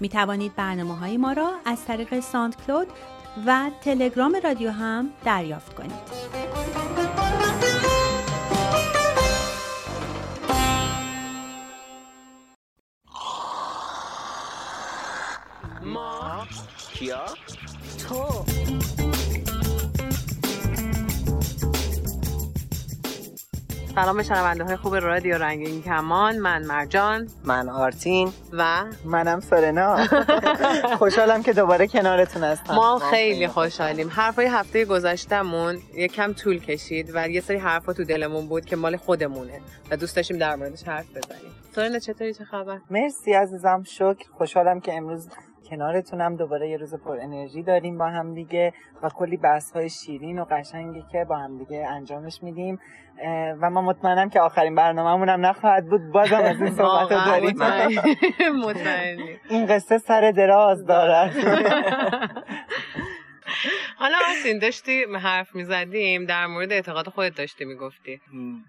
می توانید برنامه های ما را از طریق ساند کلود و تلگرام رادیو هم دریافت کنید. ما کیا تو سلام به شنونده های خوب رادیو رنگین کمان. من مرجان. من آرتین. و منم سرنا. خوشحالم که دوباره کنارتون هستم. ما خیلی خوشحالیم. حرفای هفته گذشتمون یک کم طول کشید و یه سری حرفا تو دلمون بود که مال خودمونه و دوست داشتیم در موردش حرف بزنیم. سرنا چطوری؟ چه خبر؟ مرسی عزیزم. شکر. خوشحالم که امروز کنارتونم. دوباره یه روز پر انرژی داریم با هم دیگه و کلی بحث های شیرین و قشنگی که با هم دیگه انجامش میدیم. و ما مطمئنم که آخرین برنامه‌مون هم نخواهد بود. بازم از این صحبت داریم. این قصه سر دراز دارد. حالا آسین داشتی حرف می‌زدیم در مورد اعتقاد خودت داشتی می‌گفتی.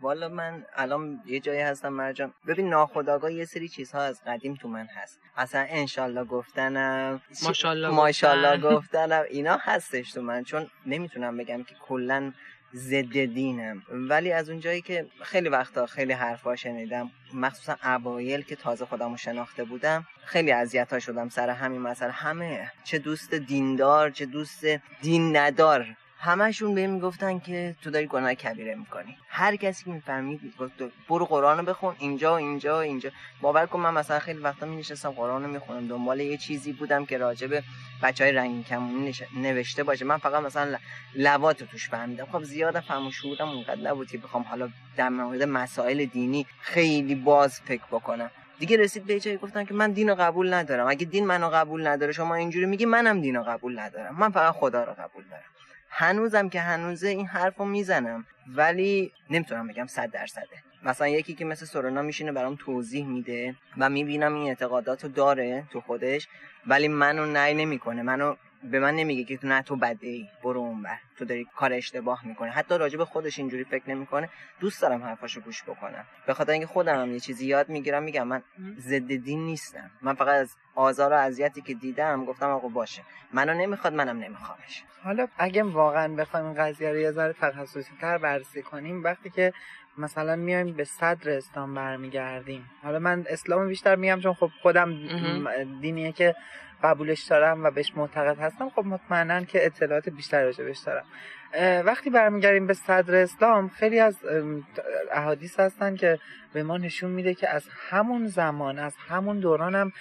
والا من الان یه جایی هستم مرجان. ببین ناخداگاه یه سری چیزها از قدیم تو من هست. اصلا انشالله گفتنم ماشالله ماشالله گفتنم اینا هستش تو من. چون نمی‌تونم بگم که کلا ضد دینم. ولی از اونجایی که خیلی وقتا خیلی حرفا شنیدم مخصوصا اوایل که تازه خودمو شناخته بودم خیلی اذیت شدم سر همین مسئله. همه چه دوست دیندار چه دوست دین ندار همشون بهم می‌گفتن که تو داری گناه کبیره می‌کنی. هر کسی که می‌فهمید برو قرآن بخون اینجا و اینجا و اینجا. باور کن من مثلا خیلی وقتا می نشستم قرآن رو می‌خونم. دنبال یه چیزی بودم که راجع به بچه های رنگین کمونی نوشته باشه. من فقط مثلا لوات توش فهمیدم خب زیاد فهم شهودم اونقدر نبود که بخوام حالا در مورد مسائل دینی خیلی باز فکر بکنم. دیگه رسید به جایی گفتن که من دین رو قبول ندارم. اگه دین منو قبول نداره شما اینجوری میگی منم دین رو قبول ندارم. من فقط خدا رو قبول دارم. هنوزم که هنوزه این حرف رو می‌زنم. ولی نمی‌تونم بگم صد درصده. مثلا یکی که مثل سورنا میشینه برام توضیح میده و می‌بینم این اعتقادات رو داره تو خودش ولی منو نی نمی‌کنه. منو به من نمیگه که تو نه تو بده ای برو اون بر تو داری کار اشتباه می‌کنه حتی راجع به خودش اینجوری فکر نمی‌کنه. دوست دارم حرفاشو گوش بکنم. به خاطر اینکه خودم هم یه چیزی یاد می‌گیرم میگم من ضد دین نیستم. من فقط از آزار و اذیتی که دیدم گفتم آقا باشه. منو نمی‌خواد منم نمیخوامش. حالا اگه واقعا بخوایم این قضیه رو یه ذره تخصصی تر بررسی کنیم وقتی که مثلا میایم به صدر اسلام برمیگردیم. حالا من اسلام بیشتر میگم چون خب خودم دینیه که قبولش دارم و بهش معتقد هستم خب مطمئنا که اطلاعات بیشتر راجبش دارم. وقتی برمیگردیم به صدر اسلام خیلی از احادیث هستن که به ما نشون میده که از همون زمان از همون دوران هم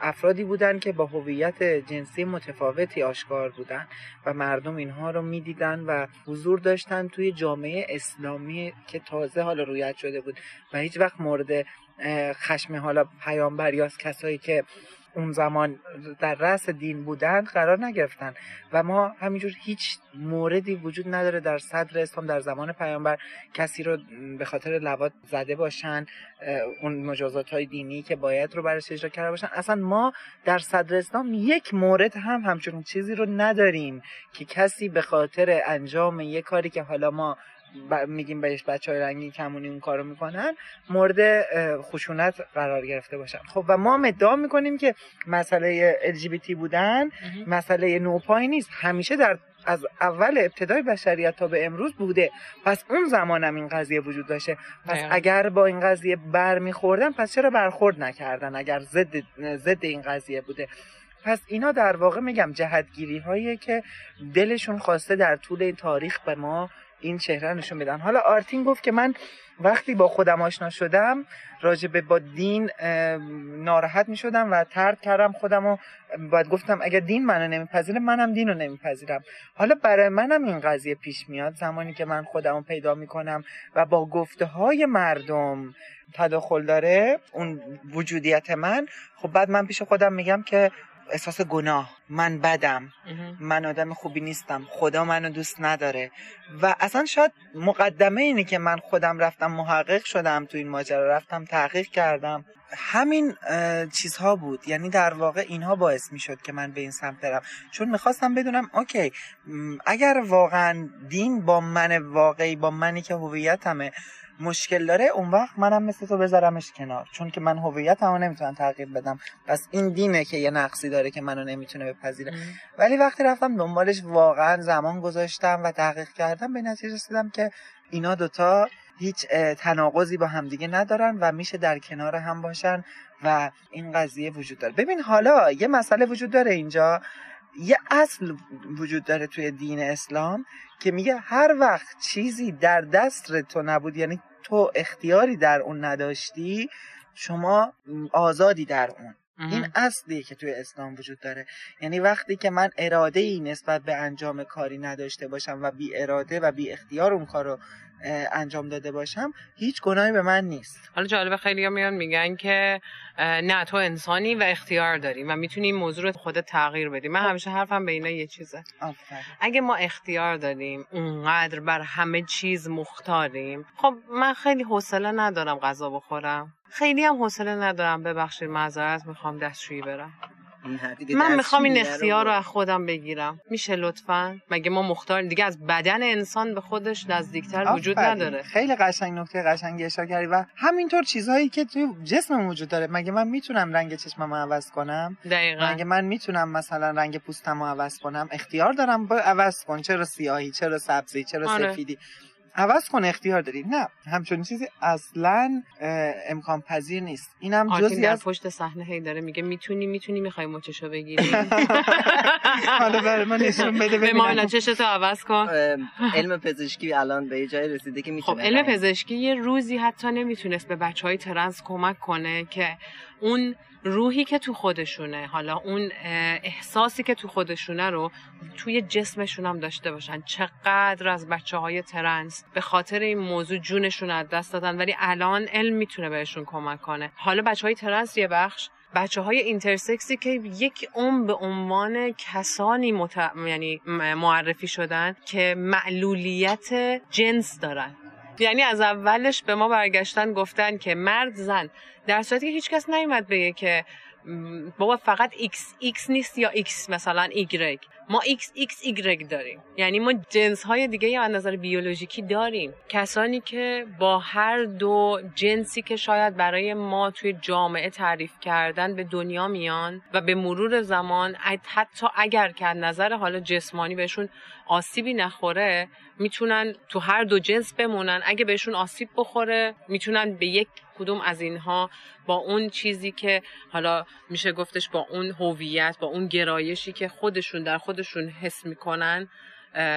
افرادی بودن که با هویت جنسی متفاوتی آشکار بودن و مردم اینها رو می‌دیدن و حضور داشتن توی جامعه اسلامی که تازه حالا رویت شده بود. و هیچ وقت مورد خشم حالا پیامبر یا کسایی که اون زمان در رأس دین بودن قرار نگرفتن و ما همینجور هیچ موردی وجود نداره در صدر اسلام در زمان پیامبر کسی رو به خاطر لوات زده باشن اون مجازات های دینی که باید رو برش اجرا کرده باشن. اصلا ما در صدر اسلام یک مورد هم همچون چیزی رو نداریم که کسی به خاطر انجام یک کاری که حالا ما میگیم بهش بچه های رنگی کمونی اون کارو می‌کنن مورد خشونت قرار گرفته باشن. خب و ما ادعا می‌کنیم که مسئله LGBT بودن مسئله نوپای نیست. همیشه در از اول ابتدای بشریت تا به امروز بوده. پس اون زمان هم این قضیه وجود داشته. پس اگر با این قضیه بر میخوردن پس چرا برخورد نکردن اگر ضد ضد این قضیه بوده؟ پس اینا در واقع میگم جهتگیری هایی که دلشون خواسته در طول این تاریخ به ما این چهره نشون بدن حالا آرتین گفت که من وقتی با خودم آشنا شدم راجبه با دین ناراحت می شدم و ترد کردم خودم و باید گفتم اگر دین منو نمیپذیره منم دین رو نمیپذیرم. حالا برای منم این قضیه پیش میاد زمانی که من خودم رو پیدا می‌کنم و با گفته های مردم تداخل داره اون وجودیت من خب بعد من پیش خودم میگم که احساس گناه. من بدم. من آدم خوبی نیستم. خدا منو دوست نداره. و اصلا شاید مقدمه اینه که من خودم رفتم محقق شدم تو این ماجرا رفتم تحقیق کردم. همین چیزها بود. یعنی در واقع اینها باعث می شد که من به این سمت برم. چون می‌خواستم بدونم اوکی اگر واقعا دین با من واقعی با منی که هویتمه مشکل داره اون وقت منم مثل تو بذارمش کنار. چون که من هویتمو نمی‌تونم تغییر بدم. پس این دینه که یه نقصی داره که منو نمی‌تونه بپذیره. ولی وقتی رفتم دنبالش واقعا زمان گذاشتم و تحقیق کردم به نتیجه رسیدم که اینا دوتا هیچ تناقضی با همدیگه ندارن و میشه در کنار هم باشن و این قضیه وجود داره. ببین حالا یه مسئله وجود داره اینجا. یه اصل وجود داره توی دین اسلام که میگه هر وقت چیزی در دست تو نبود یعنی تو اختیاری در اون نداشتی شما آزادی در اون. این اصلیه که توی اسلام وجود داره. یعنی وقتی که من اراده ای نسبت به انجام کاری نداشته باشم و بی اراده و بی اختیار اون کارو انجام داده باشم هیچ گناهی به من نیست. حالا جالبه خیلی ها میان میگن که نه تو انسانی و اختیار داری و می‌تونی این موضوع رو خودت تغییر بدی. من همیشه حرفم به اینا یه چیزه. اگه ما اختیار داریم اونقدر بر همه چیز مختاریم خب من خیلی حوصله ندارم غذا بخورم. خیلی هم حوصله ندارم ببخشید معذرت می‌خوام دستشویی برم. من می‌خوام این اختیار رو از خودم بگیرم. میشه لطفا؟ مگه ما مختار دیگه از بدن انسان به خودش نزدیکتر وجود نداره. خیلی قشنگ نکته قشنگی اشاره کردی و همینطور چیزهایی که توی جسمم وجود داره. مگه من می‌تونم رنگ چشمم عوض کنم؟ دقیقا. مگه من می‌تونم مثلا رنگ پوستم رو عوض کنم؟ اختیار دارم با عوض کن. چرا سیاهی چرا سبزی چرا آره. سفیدی؟ عوض کن اختیار داری. نه همچون چیزی اصلا امکان پذیر نیست. اینم جزی در از پشت صحنه هی داره میگه می‌تونی می‌تونی می‌خوای مچشو بگیری. حالا برای من نشون بده به ما چشتو عوض کن. علم پزشکی الان به جای رسیده که می‌تونه خب علم پزشکی یه روزی حتی نمی‌تونست به بچه های ترنس کمک کنه که اون روحی که تو خودشونه. حالا اون احساسی که تو خودشونه رو توی جسمشون هم داشته باشن. چقدر از بچه های ترنس به خاطر این موضوع جونشون از دست دادن ولی الان علم می‌تونه بهشون کمک کنه. حالا بچه های ترنس یه بخش. بچه های اینترسکسی که یک اون به عنوان کسانی مت... یعنی معرفی شدن که معلولیت جنس دارن. یعنی از اولش به ما برگشتن گفتن که مرد زن. در صورتی که هیچکس نیومد بگه که بابا فقط x x نیست یا x مثلا y ما x x y داریم. یعنی ما جنس های دیگه یا نظر بیولوژیکی داریم. کسانی که با هر دو جنسی که شاید برای ما توی جامعه تعریف کردن به دنیا میان و به مرور زمان حتی اگر که نظر حالا جسمانی بهشون آسیبی نخوره می‌تونن تو هر دو جنس بمونن. اگه بهشون آسیب بخوره می‌تونن به یک کدوم از اینها با اون چیزی که حالا میشه گفتش با اون هویت با اون گرایشی که خودشون در خودشون حس می‌کنن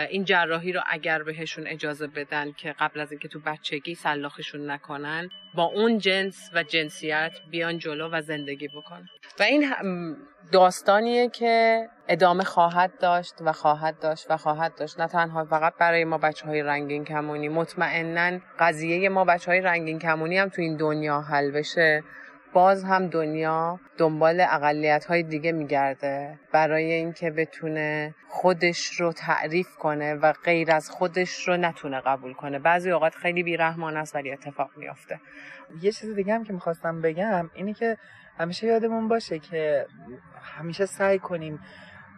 این جراحی رو اگر بهشون اجازه بدن که قبل از اینکه تو بچگی سلاخشون نکنن با اون جنس و جنسیت بیان جلو و زندگی بکنن. و این داستانیه که ادامه خواهد داشت و خواهد داشت و خواهد داشت. نه تنها فقط برای ما بچه های رنگین کمونی مطمئنا قضیه ما بچه های رنگین کمونی هم تو این دنیا حل بشه. باز هم دنیا دنبال اقلیت های دیگه میگرده برای اینکه بتونه خودش رو تعریف کنه و غیر از خودش رو نتونه قبول کنه. بعضی اوقات خیلی بیرحمان است ولی اتفاق میافته. یه چیز دیگه هم که می‌خواستم بگم اینی که همیشه یادمون باشه که همیشه سعی کنیم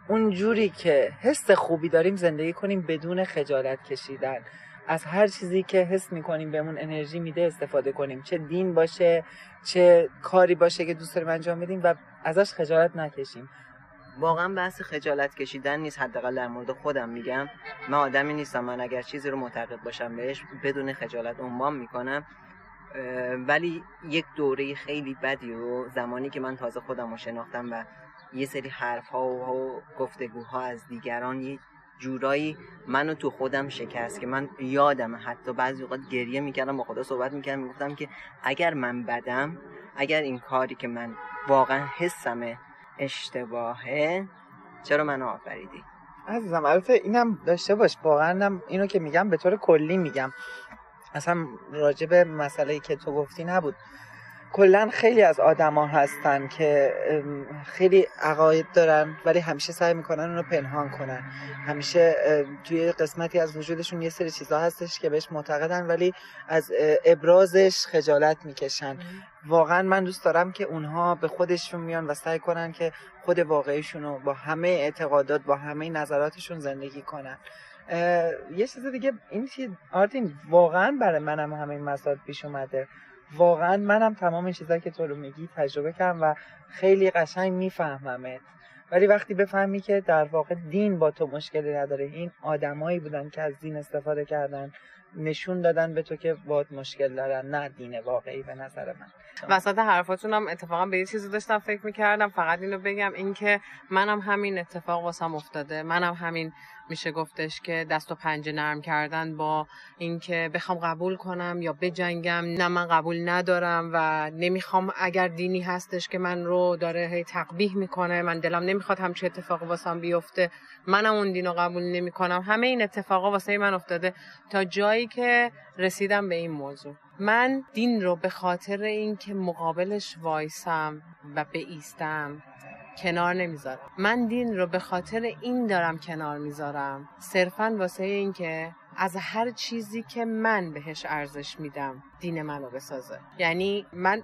اون جوری که حس خوبی داریم زندگی کنیم بدون خجالت کشیدن. از هر چیزی که حس می‌کنیم بهمون انرژی میده استفاده کنیم. چه دین باشه چه کاری باشه که دوست داریم انجام بدیم و ازش خجالت نکشیم. واقعا بحث خجالت کشیدن نیست حداقل در مورد خودم میگم. من آدمی نیستم من اگر چیزی رو معتقد باشم بهش بدون خجالت عنوان می‌کنم. ولی یک دوره خیلی بدی رو زمانی که من تازه خودم رو شناختم و یه سری حرف ها و گفتگوها از دیگران جورایی منو تو خودم شکست که من یادم حتی بعضی اوقات گریه می‌کردم با خدا صحبت می‌کردم می‌گفتم که اگر من بدم اگر این کاری که من واقعا حسم اشتباهه چرا منو آفریدی؟ عزیزم البته اینم داشته باش. واقعا اینو که میگم به طور کلی میگم. اصلا راجب مسئله که تو گفتی نبود. کلا خیلی از آدما هستن که خیلی عقاید دارن ولی همیشه سعی می‌کنن اونو پنهان کنن. همیشه توی قسمتی از وجودشون یه سری چیزها هستش که بهش معتقدن ولی از ابرازش خجالت می‌کشن. واقعا من دوست دارم که اونها به خودشون میان و سعی کنن که خود واقعیشون رو با همه اعتقادات با همه نظراتشون زندگی کنن. یه چیز دیگه این آرتین واقعا برای منم همه این مسائل پیش اومده. واقعا منم تمام این چیزایی که تو رو میگی تجربه کردم و خیلی قشنگ میفهممت. ولی وقتی بفهمی که در واقع دین با تو مشکلی نداره این آدمایی بودن که از دین استفاده کردن نشون دادن به تو که باد مشکل دارن نه دین واقعی به نظر من. وسط حرفاتون هم اتفاقا به یه چیزی داشتم فکر می‌کردم. فقط اینو بگم اینکه منم همین اتفاق واسم افتاده. منم همین میشه گفتش که دست و پنجه نرم کردن با اینکه بخوام قبول کنم یا بجنگم. نه من قبول ندارم و نمی‌خوام اگر دینی هستش که من رو داره هی تقبیح می‌کنه من دلم نمی‌خواد همچین اتفاق واسم بیفته. منم اون دینو قبول نمی‌کنم. همه این اتفاقا واسه من افتاده. تا جایی که رسیدم به این موضوع. من دین رو به خاطر اینکه مقابلش وایسم و ایستم کنار نمی‌ذارم. من دین رو به خاطر این دارم کنار می‌ذارم. صرفا واسه اینکه از هر چیزی که من بهش ارزش میدم دین منو بسازه. یعنی من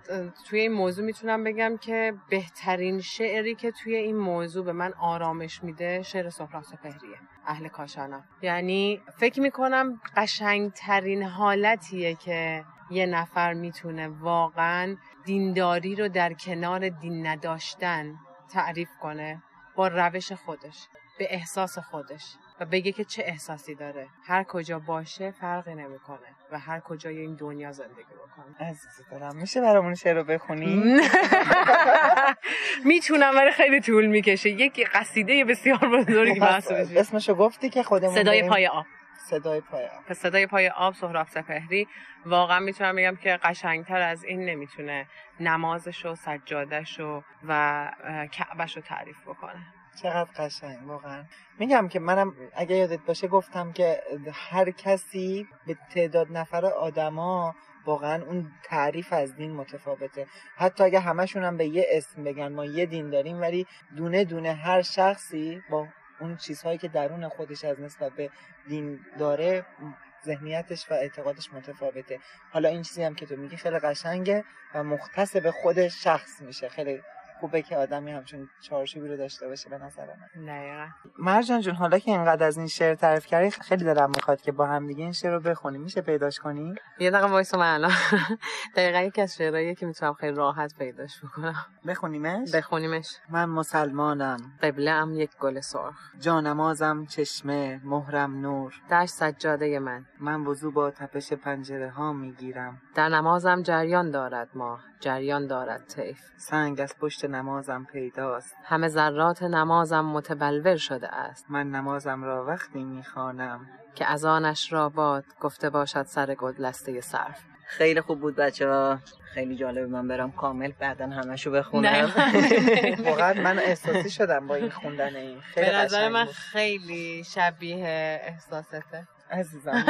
توی این موضوع می‌تونم بگم که بهترین شعری که توی این موضوع به من آرامش میده شعر سهراب سپهریه اهل کاشانم یعنی فکر می‌کنم قشنگترین حالتیه که یه نفر می‌تونه واقعا دینداری رو در کنار دین نداشتن تعریف کنه با روش خودش به احساس خودش و بگه که چه احساسی داره. هر کجا باشه فرقی نمی‌کنه و هر کجای این دنیا زندگی بکنه. عزیز دارم میشه برامون شعر رو بخونی؟ می‌تونم ولی خیلی طول می‌کشه. یکی قصیده بسیار بزرگی محسوب اسمشو گفتی که خودمون صدای پای آب. صدای پای آب. صدای پای آب سهراب سپهری. واقعا می‌تونم بگم که قشنگتر از این نمی‌تونه نمازش و سجادش و و کعبش رو تعریف بکنه. چقدر قشنگ واقعا. میگم که منم اگه یادت باشه گفتم که هر کسی به تعداد نفر آدما واقعا اون تعریف از دین متفاوته. حتی اگه همشون هم به یه اسم بگن ما یه دین داریم ولی دونه دونه هر شخصی با اون چیزهایی که درون خودش از نسبت به دین داره ذهنیتش و اعتقادش متفاوته. حالا این چیزی هم که تو میگی خیلی قشنگه و مختص به خود شخص میشه. خیلی خوبه که آدمی همچون چارچوبی رو داشته باشه به نظر من. مرجان جون حالا که اینقدر از این شعر تعریف کردی خیلی دلم می‌خواد که با هم دیگه این شعر رو بخونیم. میشه پیداش کنی؟ یه دقیقه وایس من الان. دقیقا یکی از که می‌تونم خیلی راحت پیداش بکنم. بخونیمش؟ بخونیمش. من مسلمانم. قبله ام یک گل سرخ. جانمازم چشمه مهرم نور. در سجاده من. من وضو با تپش پنجره ها می‌گیرم. در نمازم جریان دارد ماه. جریان دارد طیف. سنگ از پشت نمازم پیداست. همه ذرات نمازم متبلور شده است. من نمازم را وقتی می‌خوانم. که از آنش را باد گفته باشد سر گل لسته صرف. خیلی خوب بود بچه ها. خیلی جالب من برم کامل بعدا همشو بخونم. واقعا من احساسی شدم با این خوندن این. خیلی به نظر من خیلی شبیه احساسته. عزیزم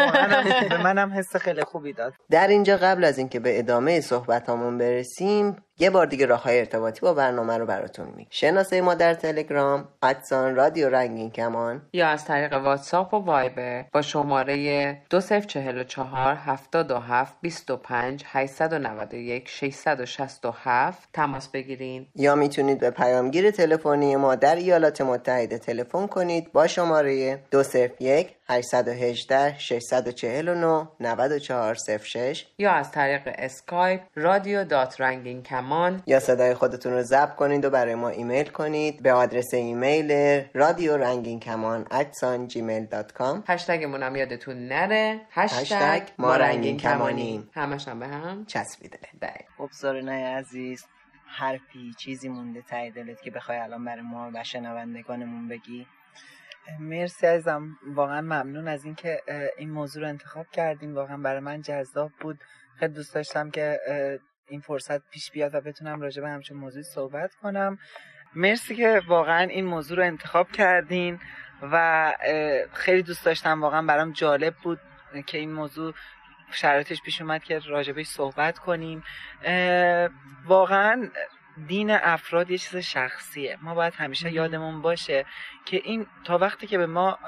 به منم حس خیلی خوبی داد. در اینجا قبل از اینکه به ادامه صحبت برسیم یه بار دیگه راه های ارتباطی با برنامه رو براتون میگم. شناسه ما در تلگرام ادسان رادیو رنگین کمان. یا از طریق واتساپ و وایبر با شماره 2044 77 25 891 667 تماس بگیرین. یا می‌تونید به پیامگیر تلفنی ما در ایالات متحده تلفن کنید با شماره 201 818 649 9406 یا از طریق اسکایپ رادیو dot رنگین کمان. یا صدای خودتون رو ضبط کنید و برای ما ایمیل کنید. به آدرس ایمیل رادیو رنگین کمان gmail.com هشتگمون هم یادتون نره. هشتگ ما رنگین کمانیم همش هم به هم چسبیده بله. خب نه عزیز حرفی چیزی مونده تای دلت که بخوای الان برای ما و شنوندگانمون بگی. مرسی عزیزم. واقعا ممنون از اینکه این موضوع رو انتخاب کردیم. واقعا برای من جذاب بود. خیلی دوست داشتم که این فرصت پیش بیاد و بتونم راجع به همچون موضوعی صحبت کنم. مرسی که واقعا این موضوع رو انتخاب کردین و خیلی دوست داشتم واقعا برام جالب بود که این موضوع شرایطش پیش اومد که راجبش صحبت کنیم. واقعا دین افراد یه چیز شخصیه. ما باید همیشه یادمون باشه که این تا وقتی که به ما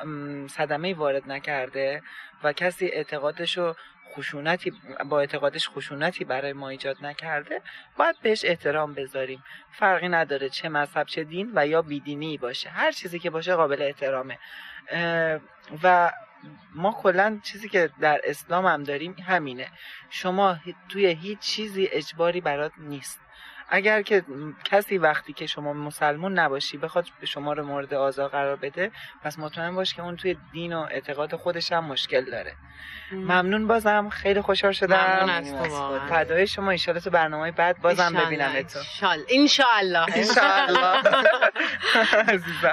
صدمه وارد نکرده و کسی اعتقادش رو خشونتی با اعتقادش خشونتی برای ما ایجاد نکرده باید بهش احترام بذاریم. فرقی نداره چه مذهب چه دین و یا بیدینی باشه. هر چیزی که باشه قابل احترامه. و ما کلا چیزی که در اسلام هم داریم همینه. شما توی هیچ چیزی اجباری برات نیست. اگر که کسی وقتی که شما مسلمون نباشی بخواد شما رو مورد آزار قرار بده پس مطمئن باش که اون توی دین و اعتقاد خودش هم مشکل داره. ممنون بازم. خیلی خوشحال شدم. ممنون از فدای شما. ایشالا تو برنامه بعد بازم ببینم تو انشالله. انشالله.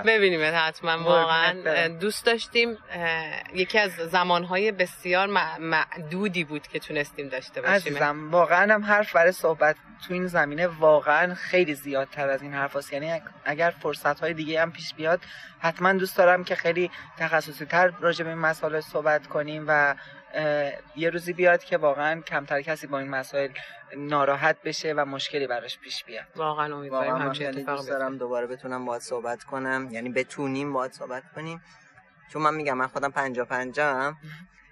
ببینیم حتما. واقعا دوست داشتیم. یکی از زمانهای بسیار معدودی بود که تونستیم داشته باشیم. عزیزم واقعا هم حرف برای صحبت تو این زمینه واقعا خیلی زیادتر از این حرف هست. یعنی اگر فرصت های دیگه هم پیش بیاد حتما دوست دارم که خیلی تخصصی تر راجع به این مسائل صحبت کنیم و یه روزی بیاد که واقعا کمتر کسی با این مسائل ناراحت بشه و مشکلی براش پیش بیاد. واقعا امیدواریم همچین اتفاق دوست دارم دوباره بتونم باهات صحبت کنم. یعنی بتونیم باهات صحبت کنیم. چون من میگم من خودم پنجا پنجا هم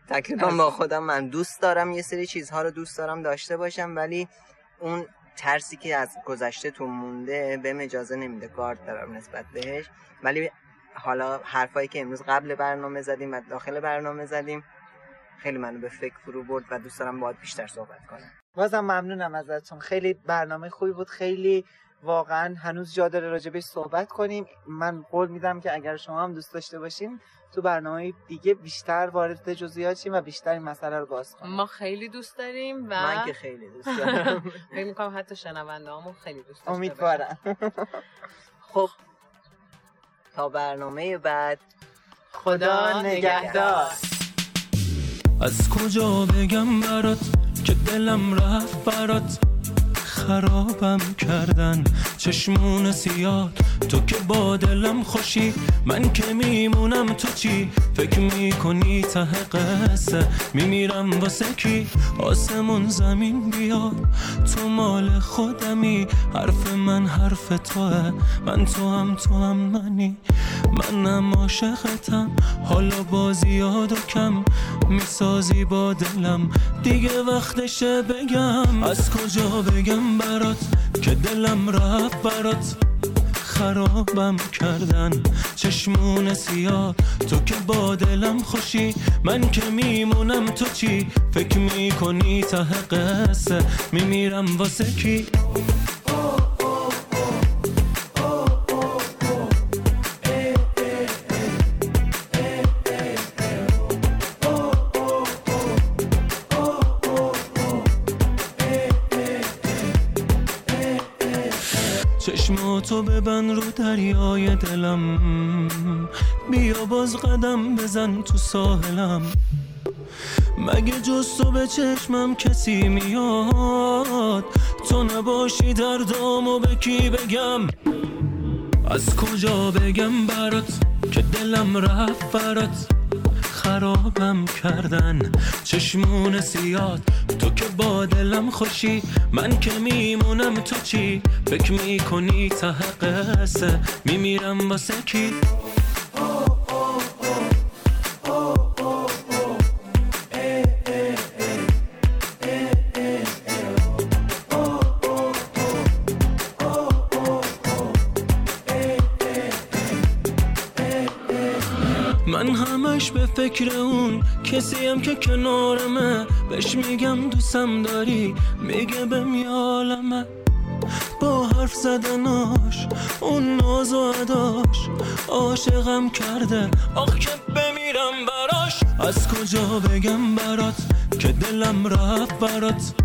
تقریبا با خودم من دوست دارم یه سری چیزها رو دوست دارم داشته باشم ولی اون ترسی که از گذشته تو مونده به اجازه نمیده گارد دارم نسبت بهش. ولی حالا حرفایی که امروز قبل برنامه زدیم و داخل برنامه زدیم خیلی منو به فکر فرو برد و دوست دارم باید بیشتر صحبت کنم. بازم ممنونم ازتون. خیلی برنامه خوبی بود. خیلی واقعا هنوز جا داره راجبش صحبت کنیم. من قول میدم که اگر شما هم دوست داشته باشین تو برنامه دیگه بیشتر وارد جزئیات شیم و بیشتر این مسئله رو باز کنیم. ما خیلی دوست داریم و من که خیلی دوست دارم. فکر می‌کنم حتی شنونده هامون خیلی دوست داشته امیدوارم. خب تا برنامه بعد خدا نگهدار. از کجا بگم برات که دلم رفت برات؟ خرابم کردن. چشمون سیاد. تو که با دلم خوشی من که میمونم تو چی؟ فکر می‌کنی ته قصه میمیرم واسه کی؟ آسمون زمین بیاد تو مال خودمی حرف من حرف توه. من تو هم تو هم منی. منم عاشقتم. حالا با زیاد و کم می‌سازی با دلم. دیگه وقتشه بگم. از کجا بگم برات که دلم رفت برات. خرابم کردن چشمون سیاه. تو که با دلم خوشی من که میمونم تو چی؟ فکر می‌کنی ته قصه میمیرم واسه کی؟ تو ببن رو دریای دلم. بیا باز قدم بزن تو ساحلم. مگه جز تو به چشمم کسی میاد؟ تو نباشی در و به کی بگم؟ از کجا بگم برات که دلم رفت برات؟ خرابم کردن. چشمون سیاد تو که با دلم خوشی من که میمونم تو چی؟ فکر می‌کنی ته قصه. میمیرم واسه کی؟ فکر اون کسی هم که کنارمه. بهش میگم دوستم داری؟ میگه به میالمه. با حرف زدناش اون ناز و عداش عاشقم کرده. آخ که بمیرم براش. از کجا بگم برات که دلم رفت برات؟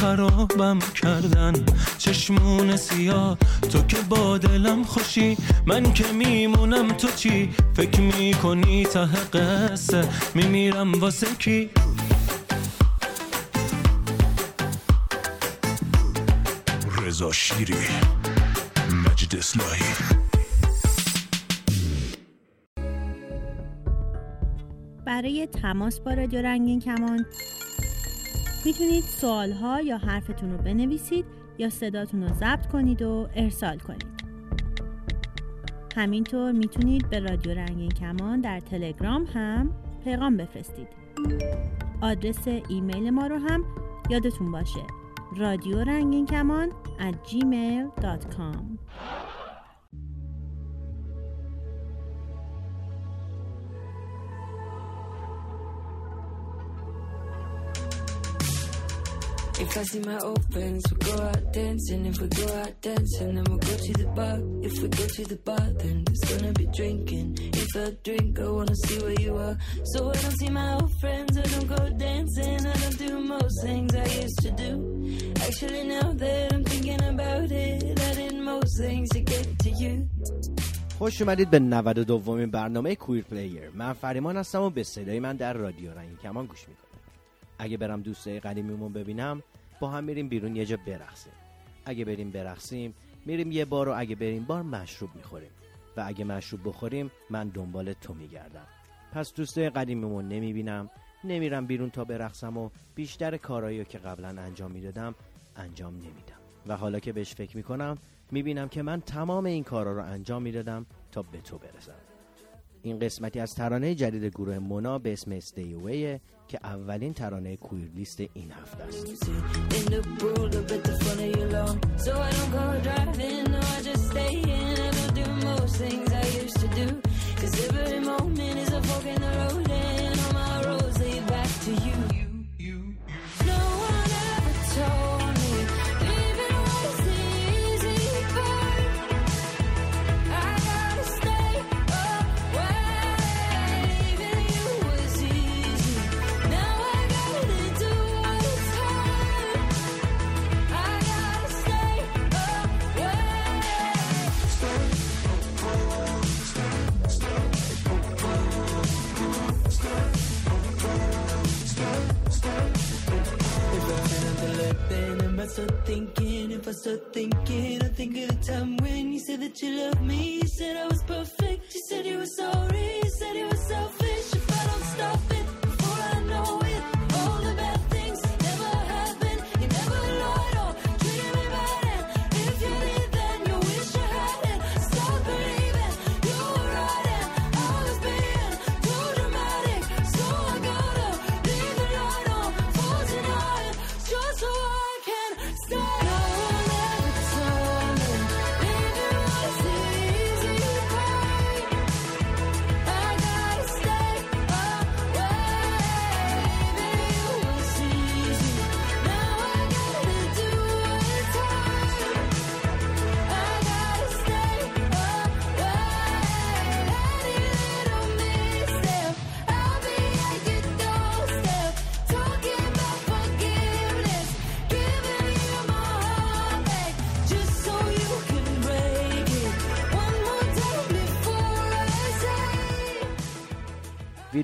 خرابم کردن. چشمون سیاه. تو که با دلم خوشی. من که میمونم تو چی؟ فکر می‌کنی ته قصه میمیرم واسه کی؟ رضا شیری مجد اصلاحی برای تماس با رادیو رنگین کمان. می‌تونید سوالها یا حرفتون رو بنویسید یا صداتون رو ضبط کنید و ارسال کنید. همینطور می‌تونید به رادیو رنگین کمان در تلگرام هم پیغام بفرستید. آدرس ایمیل ما رو هم یادتون باشه. رادیو رنگین کمان If I see my friends, we go out dancing. If we go out dancing, then we'll go to the bar. If we go to the bar, then there's gonna be drinking. If I drink, I wanna see where you are. So I don't see my old friends, I don't go dancing. I don't do most things I used to do. Actually, now that I'm thinking about it, I did most things to get to you. خوش اومدید به 92 دومین برنامه کویر پلیر من فریمان هستم و به صدای من در رادیو رنگی کمان گوش می‌کنم اگه برم دوستای قدیمیمون ببینم با هم میریم بیرون یه جا برقصیم. اگه بریم برقصیم میریم یه بار و اگه بریم بار مشروب می‌خوریم. و اگه مشروب بخوریم من دنبال تو میگردم. پس دوستای قدیمیمون نمی‌بینم نمیرم بیرون تا برقصم و بیشتر کارهایی که قبلا انجام می‌دادم انجام نمیدم. و حالا که بهش فکر می‌کنم می‌بینم که من تمام این کارا رو انجام می‌دادم تا به تو برسم. این قسمتی از ترانه جدید گروه مونا به اسم استیویه که اولین ترانه کویر لیست این هفته است. Start thinking, if I start thinking, I think of the time when you said that you loved me. You said I was perfect. You said you were sorry. You said you were selfish.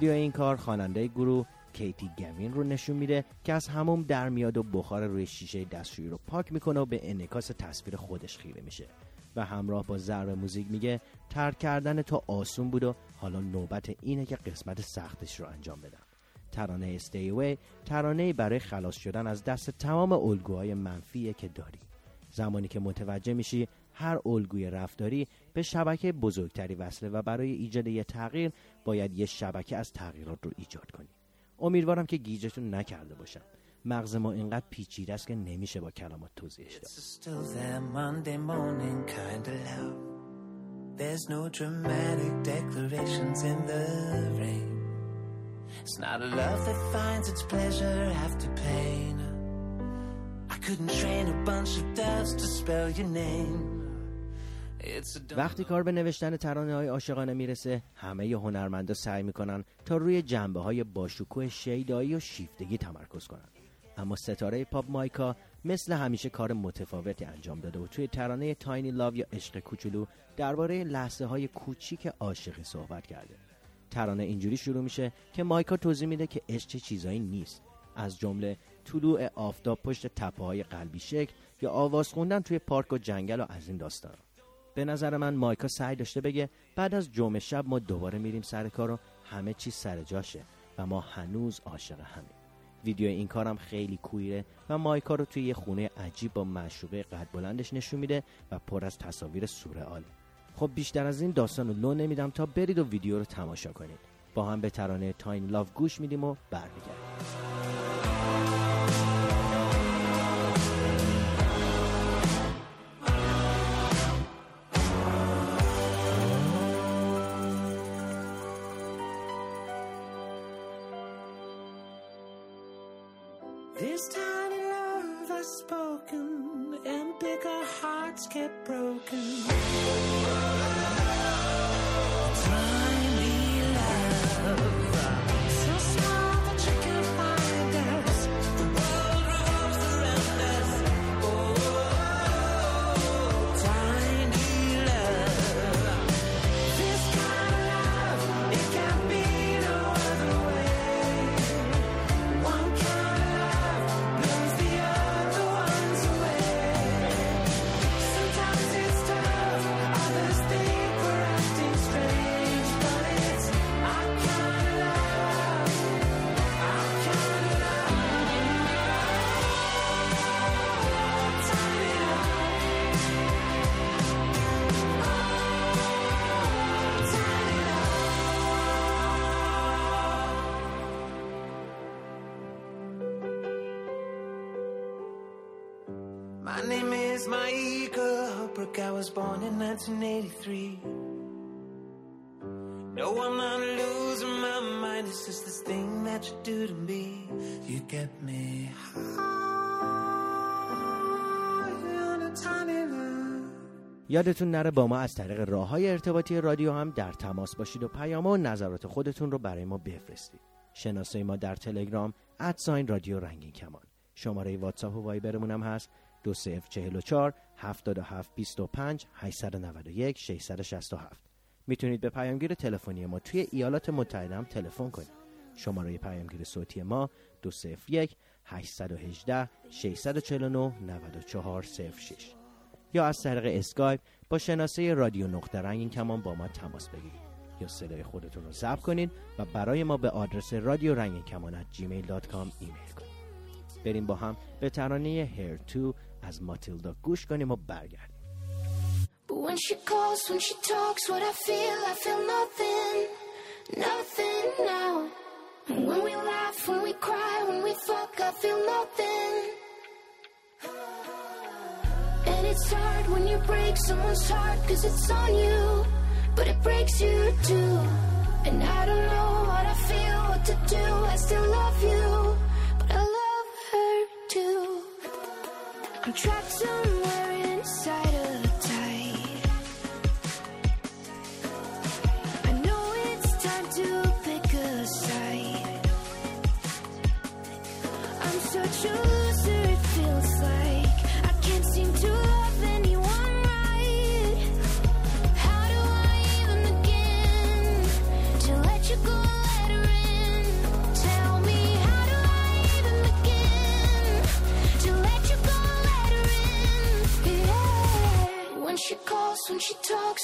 ویدیو این کار خواننده گروه کیتی گوین رو نشون میده که از هموم در میاد و بخار روی شیشه دستشویی رو پاک می‌کنه و به انعکاس تصویر خودش خیره میشه. و همراه با ضرب موزیک میگه ترک کردن تو آسون بود و حالا نوبت اینه که قسمت سختش رو انجام بدم. ترانه استیوی ترانه برای خلاص شدن از دست تمام الگوهای منفیه که داری. زمانی که متوجه میشی هر الگوی رفتاری به شبکه بزرگتری وصله و برای ایجاد یه تغییر باید یه شبکه از تغییرات رو ایجاد کنی امیدوارم که گیجتون نکرده باشم مغز ما اینقدر پیچیده است که نمیشه با کلمات توضیحش داد There's no dramatic declarations in the rain. It's not a love that finds its pleasure after pain. I couldn't train a bunch of doves to spell your name. وقتی کار به نوشتن ترانه های عاشقانه می‌رسه همه هنرمندا سعی می‌کنن تا روی جنبه های باشکوه شیدایی و شیفتگی تمرکز کنن. اما ستاره پاپ مایکا مثل همیشه کار متفاوتی انجام داده و توی ترانه تاینی لاو یا عشق کوچولو درباره لحظه های کوچیک عاشقی صحبت کرده. ترانه اینجوری شروع میشه که مایکا توضیح میده که عشق چه چیزایی نیست. از جمله طلوع آفتاب پشت تپه های قلبی شکل یا آواز خوندن توی پارک و جنگل و از این داستان به نظر من مایکا سعی داشته بگه بعد از جمعه شب ما دوباره میریم سر کار و همه چیز سر جاشه و ما هنوز عاشق همیم. ویدیو این کارم خیلی کویره و مایکا رو توی یه خونه عجیب با مشروبه قد بلندش نشون میده و پر از تصاویر سورئال. خب بیشتر از این داستان رو لو نمیدم تا برید و ویدیو رو تماشا کنید. با هم به ترانه تاین لاف گوش میدیم و برمیگردیم. hearts kept breaking. I was born in 1983. No, I'm not losing my mind. It's just this thing that you do to me. You get me یادتون نره با ما از طریق راه های ارتباطی رادیو هم در تماس باشید و پیام و نظرات خودتون رو برای ما بفرستید. شناسه ما در تلگرام ادساین رادیو رنگین کمان. شماره واتساپ و وایبرمون هم هست 2044 77 25 891 667 می‌تونید به پیامگیر تلفنی ما توی ایالات متحده هم تلفن کنید. شماره پیامگیر صوتی ما 201 818 649 9406 یا از طریق اسکایپ با شناسه رادیو نقطه رنگین کمان با ما تماس بگیرید. یا صدای خودتون رو ضبط کنید و برای ما به آدرس رادیو رنگین کمان ایمیل کنید. بریم با هم به ترانه هیر 2 از ماتیلدا گوش کنیم و برگردیم But when she calls, when she talks, what I feel, I feel nothing, nothing now. when we laugh, when we cry, when we fuck, I feel nothing. And it's hard when you break someone's heart, cause it's on you, but it breaks you too. And I don't know what I feel, what to do, I still love you, Attraction.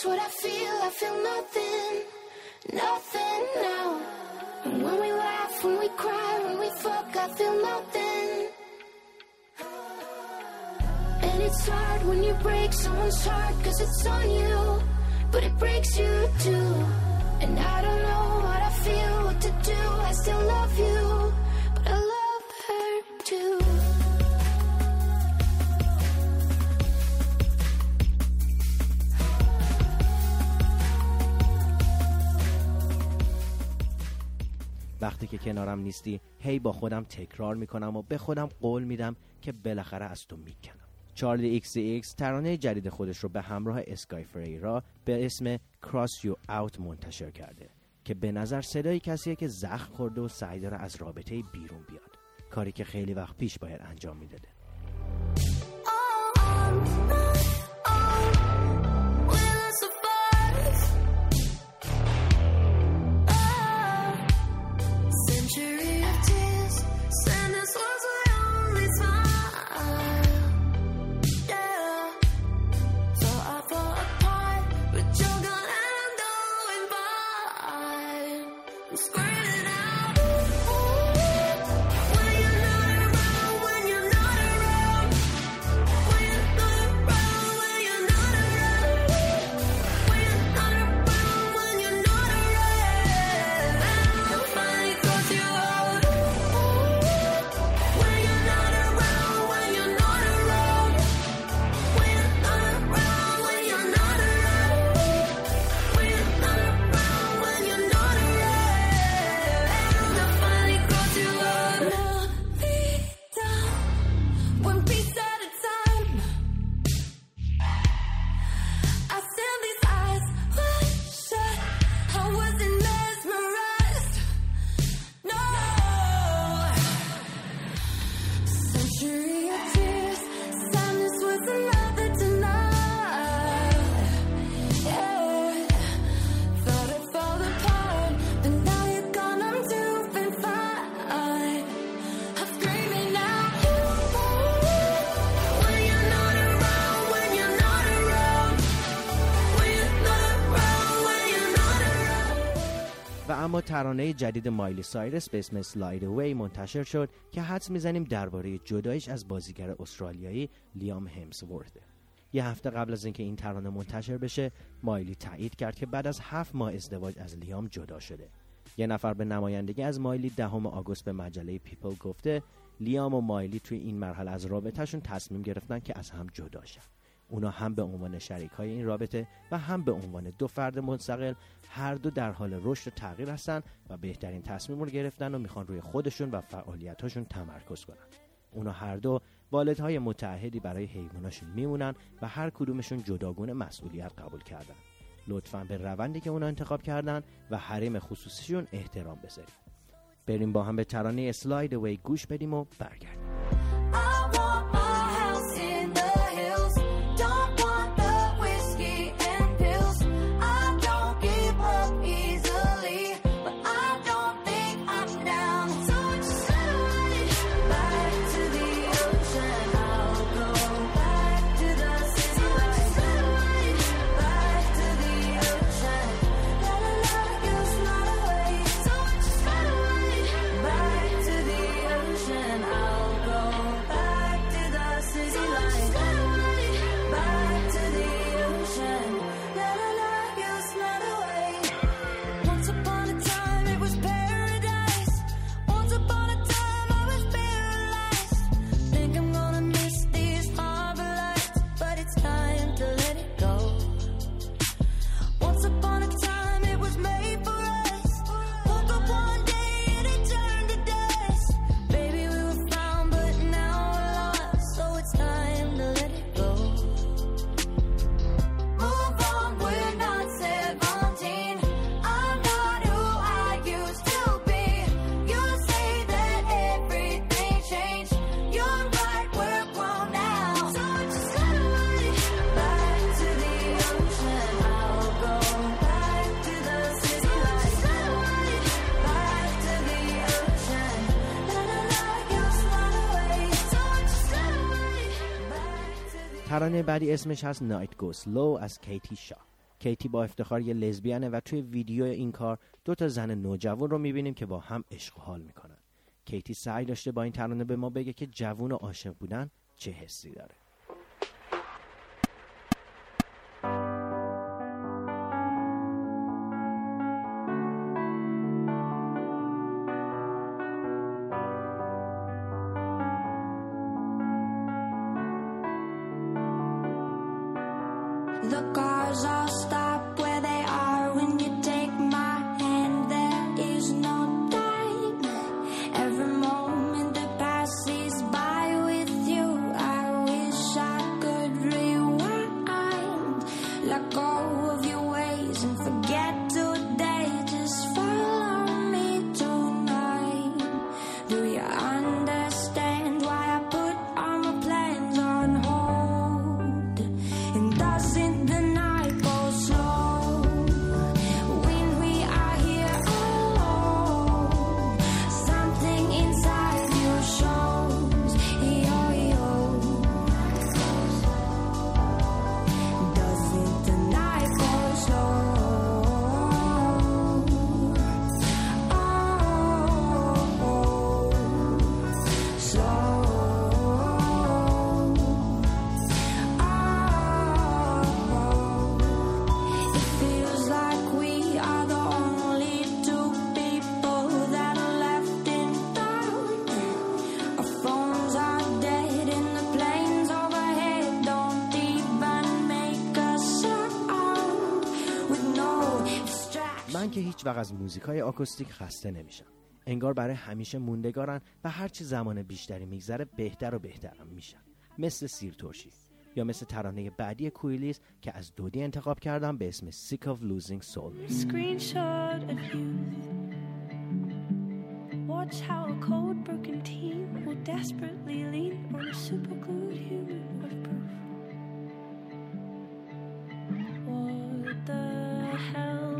What I feel, I feel nothing, nothing now. And when we laugh, when we cry, when we fuck, I feel nothing. And it's hard when you break someone's heart, cause it's on you, but it breaks you too. And I don't know what I feel, what to do, I still love you, وقتی که کنارم نیستی هی با خودم تکرار می‌کنم و به خودم قول میدم که بالاخره از تو می‌کنم. Charli XCX ترانه جدید خودش رو به همراه اسکای فریرا به اسم Cross You Out منتشر کرده که به نظر صدای کسیه که زخم خورده و سعی داره از رابطه بیرون بیاد. کاری که خیلی وقت پیش باید انجام می‌داده. ترانه جدید مایلی سایرس به اسم Slide Away منتشر شد که حدس می‌زنیم درباره جداییش از بازیگر استرالیایی لیام همسورثه یه هفته قبل از اینکه این ترانه منتشر بشه مایلی تایید کرد که بعد از هفت ماه ازدواج از لیام جدا شده. یه نفر به نمایندگی از مایلی دهم آگوست به مجله People گفته لیام و مایلی توی این مرحله از رابطهشون تصمیم گرفتن که از هم جدا شن. اونا هم به عنوان شریک های این رابطه و هم به عنوان دو فرد مستقل هر دو در حال رشد و تغییر هستن و بهترین تصمیم رو گرفتن و می‌خوان روی خودشون و فعالیتاشون تمرکز کنن. اونا هر دو والدهای متعهدی برای حیواناشون میمونن و هر کدومشون جداگونه مسئولیت قبول کردن. لطفا به روندی که اونا انتخاب کردن و حریم خصوصیشون احترام بذاریم بریم با هم به ترانه اسلاید وی گوش بدیم و برگردیم. ترانه بعدی اسمش هست نایت گوس لو از کیتی شا کیتی با افتخار یه لزبیانه و توی ویدیو این کار دو تا زن نوجوان رو می‌بینیم که با هم عشق حال می‌کنن. کیتی سعی داشته با این ترانه به ما بگه که جوون و عاشق بودن چه حسی داره. هیچ وقت از موزیک های آکوستیک خسته نمیشن انگار برای همیشه موندگارن و هرچی زمان بیشتری میگذره بهتر و بهترم میشن. مثل سیر ترشی یا مثل ترانه بعدی کویلیس که از دودی انتخاب کردم به اسم Sick of Losing Soul. Watch how a cold broken teen will desperately lean on a superglued human of proof. What the hell?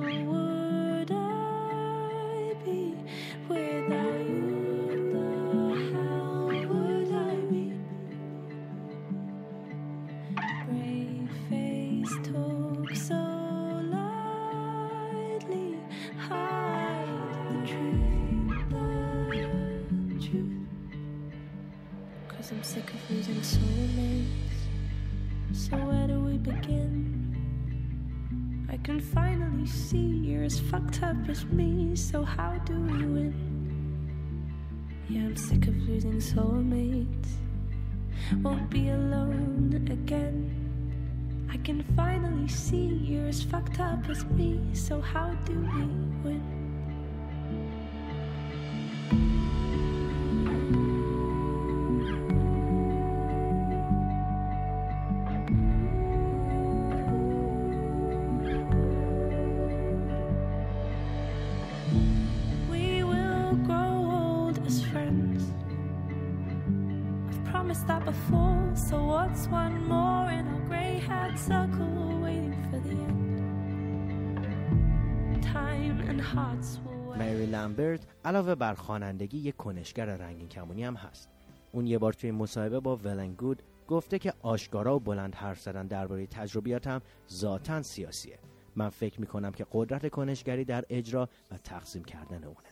Soulmates so where do we begin i can finally see you're as fucked up as me so how do we win yeah i'm sick of losing soulmates won't be alone again. I can finally see you're as fucked up as me, so how do we win? علاوه بر خوانندگی یک کنشگر رنگین کمونی هم هست. اون یه بار توی مصاحبه با ولنگود گفته که آشکارا و بلند حرف زدن درباره تجربیاتم ذاتا سیاسیه. من فکر می‌کنم که قدرت کنشگری در اجرا و تقسیم کردن اونه.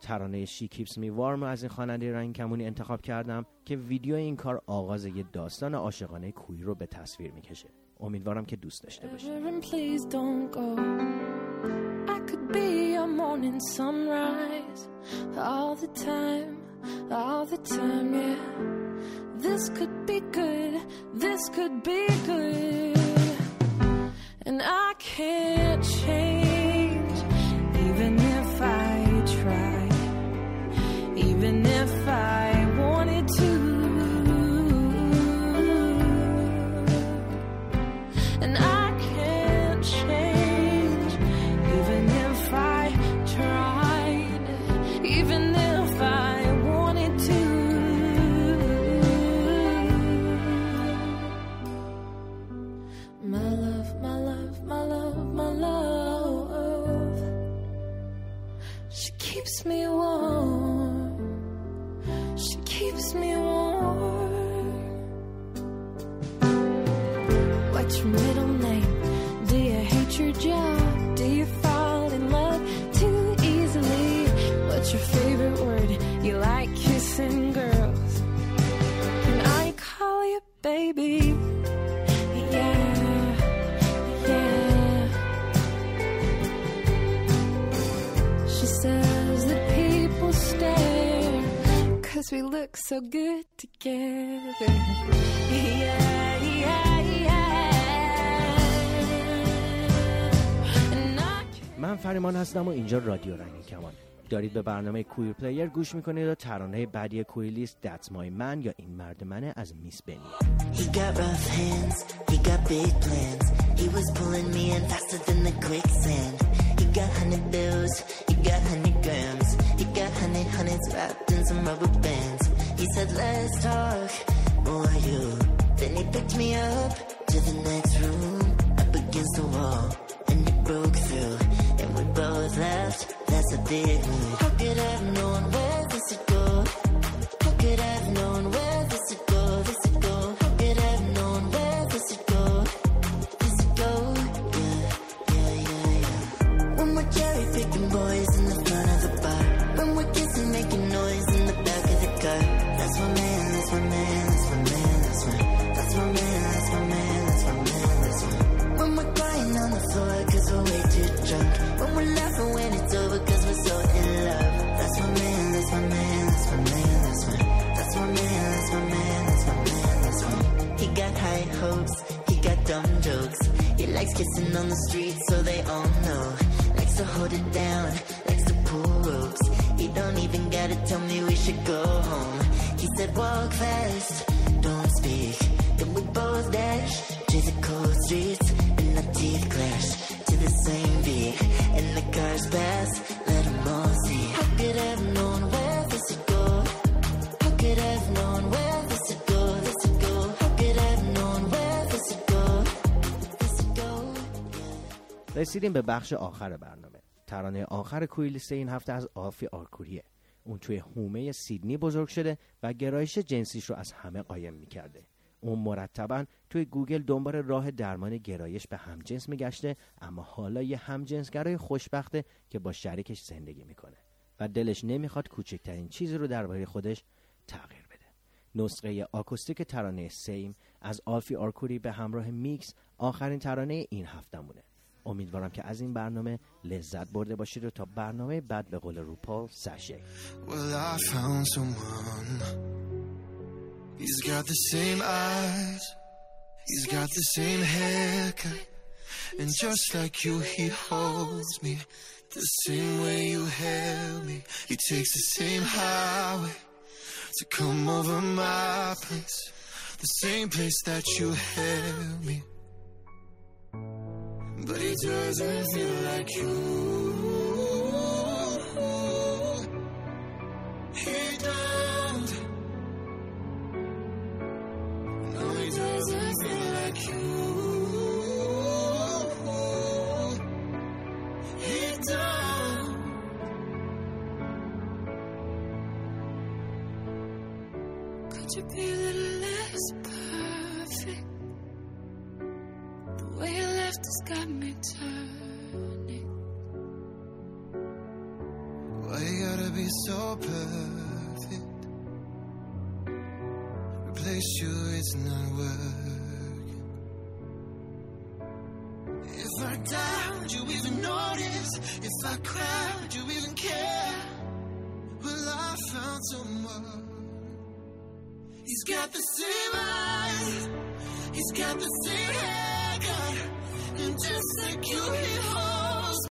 ترانه شی کیپس می وارم از این خواننده رنگ کمونی انتخاب کردم که ویدیو این کار آغاز یه داستان عاشقانه کوی رو به تصویر می‌کشه. امیدوارم که دوست داشته باشید. Morning sunrise all the time, all the time, yeah. This could be good, this could be good. And I can't change, look so good together Yeah, yeah, yeah من فریمان هستم و اینجا رادیو رنگین کمان دارید به برنامه کویر پلیر گوش می‌کنید و ترانه بعدی کویلیست That's My Man یا این مرد منه از میس بنی He got rough hands, he got big plans. He was pulling me in faster than the quicksand. He got hundred bills, he got hundred grams. He got hundred hundreds wrapped in some rubber bands. He said, let's talk, more you. Then he picked me up to the next room, up against the wall, and it broke through. And we both laughed, that's a big mood. How could I have known where this would go? How could I have known kissing on the street so they all know. Likes to hold it down, likes to pull ropes. He don't even gotta tell me we should go home. He said, walk fast, don't speak. رسیدیم به بخش آخر برنامه. ترانه آخر queer list این هفته از آلفی آرکوریه. اون توی حومه سیدنی بزرگ شده و گرایش جنسیش رو از همه قایم می‌کرده. اون مرتبا توی گوگل دنبال راه درمان گرایش به همجنس میگشته اما حالا یه همجنسگرای خوشبخته که با شریکش زندگی می‌کنه و دلش نمی‌خواد کوچکترین چیزی رو درباره خودش تغییر بده. نسخه آکوستیک ترانه Same از آلفی آرکوری به همراه میکس آخرین ترانه این هفتمونه امیدوارم که از این برنامه لذت برده باشید و تا برنامه بعد به قول روپال haircut. And just like you, he holds me the same way you held me. He takes the same highway to come over my place. The same place that you held me. But he doesn't feel like you. Don't. No, doesn't feel like you. Could you be a little has got me turning. Why you gotta be so perfect? Replace you, it's not working. If I die, would you even notice? If I would you even care? Well, I found someone. He's got the same eyes. He's got the same haircut. Just like you hit home.